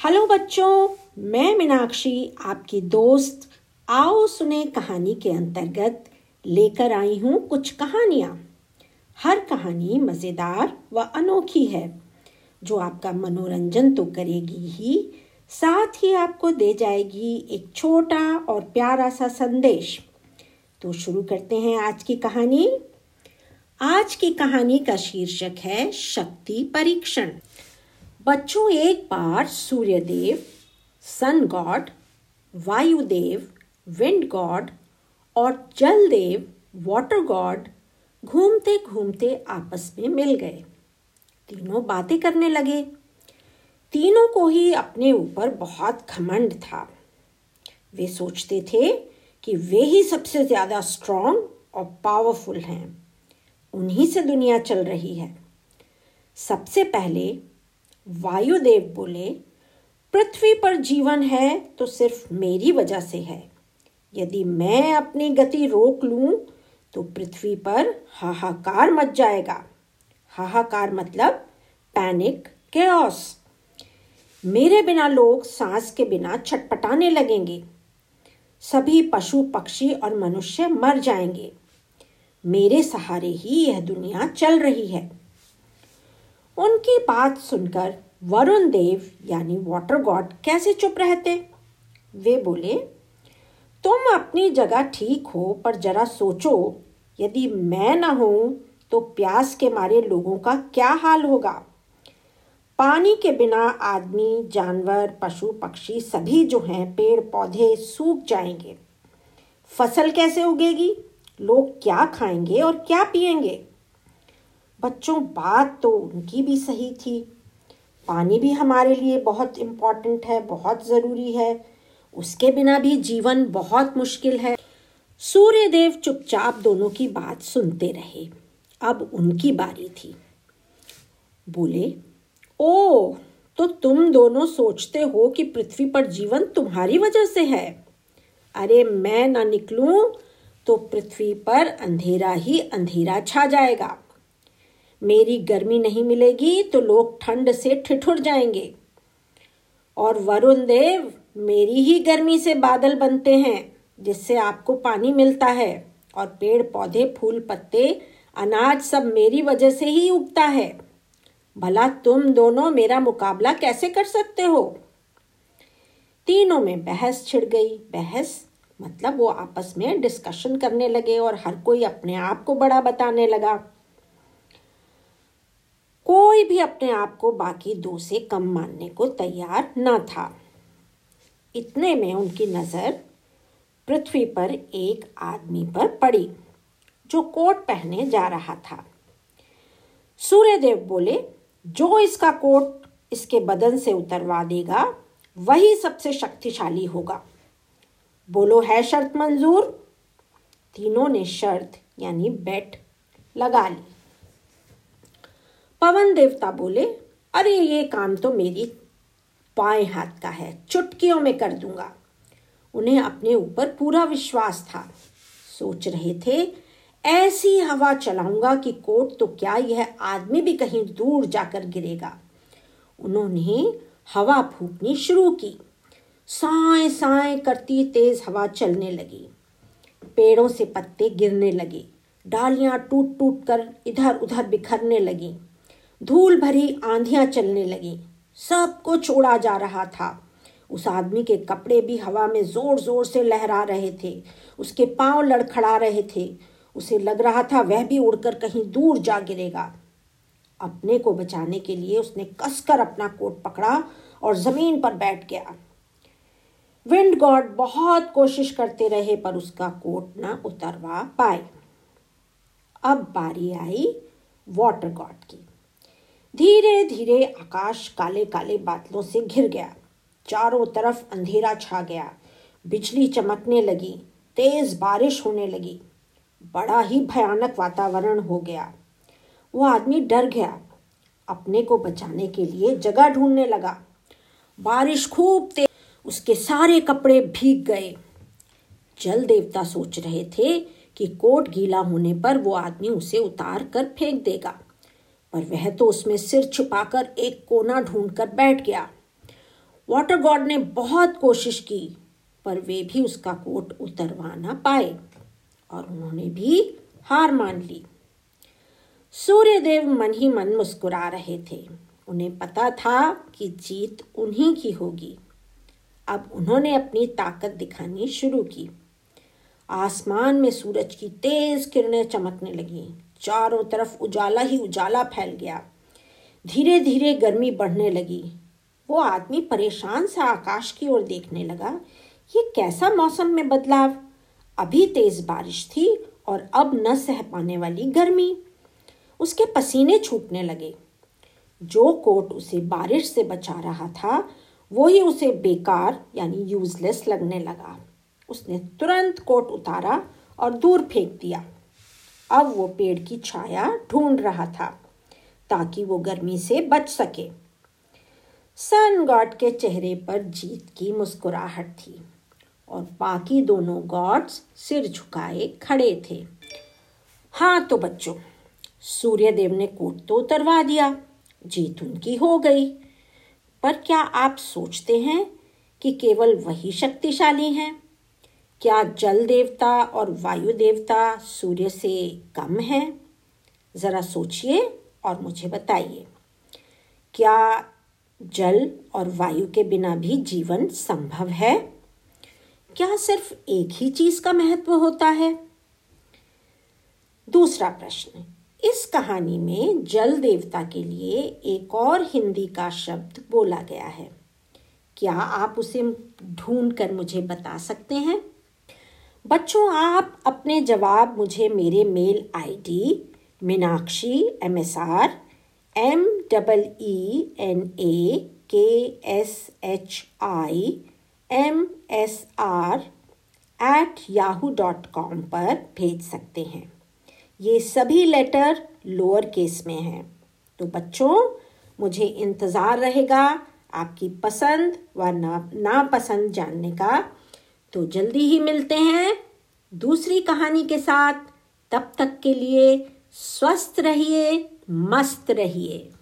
Hello बच्चों, मैं मीनाक्षी, आपकी दोस्त आओ सुने कहानी के अंतर्गत लेकर आई हूँ कुछ कहानियाँ। हर कहानी मज़ेदार व अनोखी है, जो आपका मनोरंजन तो करेगी ही, साथ ही आपको दे जाएगी एक छोटा और प्यारा सा संदेश। तो शुरू करते हैं आज की कहानी। आज की कहानी का शीर्षक है शक्ति परीक्षण। बच्चों, एक बार Suryadev sun god Vayudev wind god और जल देव वाटर गॉड घूमते घूमते आपस में मिल गए। तीनों बातें करने लगे। तीनों को ही अपने ऊपर बहुत घमंड था। वे सोचते थे कि वे ही सबसे ज़्यादा स्ट्रांग और पावरफुल हैं। उन्हीं से दुनिया चल रही है। सबसे पहले वायुदेव बोले, पृथ्वी पर जीवन है तो सिर्फ़ मेरी वजह से है। यदि मैं अपनी गति रोक लूँ तो पृथ्वी पर हाहाकार मच जाएगा। हाहाकार मतलब पैनिक केओस मेरे बिना लोग सांस के बिना छटपटाने लगेंगे। सभी पशु, पक्षी और मनुष्य मर जाएँगे। मेरे सहारे ही यह दुनिया चल रही है। उनकी बात सुनकर वरुण देव, यानी वाटर गॉड कैसे चुप रहते? वे बोले, तुम अपनी जगह ठीक हो, पर जरा सोचो, यदि मैं न हूँ तो प्यास के मारे लोगों का क्या हाल होगा? पानी के बिना आदमी, जानवर, पशु, पक्षी सभी जो हैं पेड़ पौधे सूख जाएँगे। फ़सल कैसे उगेगी? लोग क्या खाएँगे और क्या पिएँगे बच्चों, बात तो उनकी भी सही थी। पानी भी हमारे लिए बहुत इंपॉर्टेंट है, बहुत ज़रूरी है। उसके बिना भी जीवन बहुत मुश्किल है। सूर्यदेव चुपचाप दोनों की बात सुनते रहे। अब उनकी बारी थी। बोले, ओ तो तुम दोनों सोचते हो कि पृथ्वी पर जीवन तुम्हारी वजह से है? अरे, मैं ना निकलूं तो पृथ्वी पर अंधेरा ही अंधेरा छा जाएगा। मेरी गर्मी नहीं मिलेगी तो लोग ठंड से ठिठुर जाएँगे। और वरुण देव, मेरी ही गर्मी से बादल बनते हैं, जिससे आपको पानी मिलता है, और पेड़ पौधे फूल पत्ते अनाज सब मेरी वजह से ही उगता है। भला तुम दोनों मेरा मुकाबला कैसे कर सकते हो? तीनों में बहस छिड़ गई। बहस मतलब वो आपस में डिस्कशन करने लगे और हर कोई अपने आप को बड़ा बताने लगा। कोई भी अपने आप को बाकी दो से कम मानने को तैयार न था। इतने में उनकी नज़र पृथ्वी पर एक आदमी पर पड़ी, जो कोट पहने जा रहा था। सूर्यदेव बोले, जो इसका कोट इसके बदन से उतरवा देगा, वही सबसे शक्तिशाली होगा। बोलो, है शर्त मंजूर? तीनों ने शर्त, यानी बेट, लगा ली। पवन देवता बोले, अरे, ये काम तो मेरी पाए हाथ का है, चुटकियों में कर दूँगा। उन्हें अपने ऊपर पूरा विश्वास था। सोच रहे थे, ऐसी हवा चलाऊँगा कि कोट तो क्या यह आदमी भी कहीं दूर जाकर गिरेगा? उन्होंने हवा फूकनी शुरू की। साए साए करती तेज हवा चलने लगी। पेड़ों से पत्ते गिरने लगे। डालियाँ टूट टूट कर इधर उधर बिखरने लगी। धूल भरी आंधियाँ चलने लगी। सब कुछ उड़ा जा रहा था। उस आदमी के कपड़े भी हवा में ज़ोर ज़ोर से लहरा रहे थे। उसके पाँव लड़खड़ा रहे थे। उसे लग रहा था वह भी उड़कर कहीं दूर जा गिरेगा। अपने को बचाने के लिए उसने कसकर अपना कोट पकड़ा और ज़मीन पर बैठ गया। विंड गॉड बहुत कोशिश करते रहे, पर उसका कोट ना उतरवा पाए। अब बारी आई वाटर गॉड की। धीरे धीरे आकाश काले काले बादलों से घिर गया। चारों तरफ़ अंधेरा छा गया। बिजली चमकने लगी, तेज बारिश होने लगी। बड़ा ही भयानक वातावरण हो गया। वो आदमी डर गया। अपने को बचाने के लिए जगह ढूँढने लगा। बारिश खूब तेज, उसके सारे कपड़े भीग गए। जल देवता सोच रहे थे कि कोट गीला होने पर वो आदमी उसे उतार कर फेंक देगा। पर वह तो उसमें सिर छुपाकर एक कोना ढूंढकर बैठ गया। वाटर गॉड ने बहुत कोशिश की, पर वे भी उसका कोट उतरवा ना पाए और उन्होंने भी हार मान ली। सूर्यदेव मन ही मन मुस्कुरा रहे थे। उन्हें पता था कि जीत उन्हीं की होगी। अब उन्होंने अपनी ताकत दिखानी शुरू की। आसमान में सूरज की तेज किरणें चमकने लगी। चारों तरफ़ उजाला ही उजाला फैल गया। धीरे धीरे गर्मी बढ़ने लगी। वो आदमी परेशान सा आकाश की ओर देखने लगा, ये कैसा मौसम में बदलाव? अभी तेज बारिश थी और अब न सह पाने वाली गर्मी। उसके पसीने छूटने लगे। जो कोट उसे बारिश से बचा रहा था वो ही उसे बेकार यानी यूजलेस लगने लगा। उसने तुरंत कोट उतारा और दूर फेंक दिया। अब वो पेड़ की छाया ढूंढ रहा था, ताकि वो गर्मी से बच सके। सन गॉड के चेहरे पर जीत की मुस्कुराहट थी और बाकी दोनों गॉड्स सिर झुकाए खड़े थे। हाँ तो बच्चों, सूर्यदेव ने कोट तो उतरवा दिया, जीत उनकी हो गई। पर क्या आप सोचते हैं कि केवल वही शक्तिशाली हैं? क्या जल देवता और वायु देवता सूर्य से कम है? ज़रा सोचिए और मुझे बताइए। क्या जल और वायु के बिना भी जीवन संभव है? क्या सिर्फ़ एक ही चीज़ का महत्व होता है? दूसरा प्रश्न, इस कहानी में जल देवता के लिए एक और हिंदी का शब्द बोला गया है। क्या आप उसे ढूंढ कर मुझे बता सकते हैं? बच्चों, आप अपने जवाब मुझे मेरे mail ID Meenakshi M S R M double E N A K S H I M S R at Yahoo dot com पर भेज सकते हैं। ये सभी लेटर लोअर केस में हैं। तो बच्चों, मुझे इंतज़ार रहेगा आपकी पसंद व ना, नापसंद जानने का तो जल्दी ही मिलते हैं दूसरी कहानी के साथ। तब तक के लिए स्वस्थ रहिए, मस्त रहिए।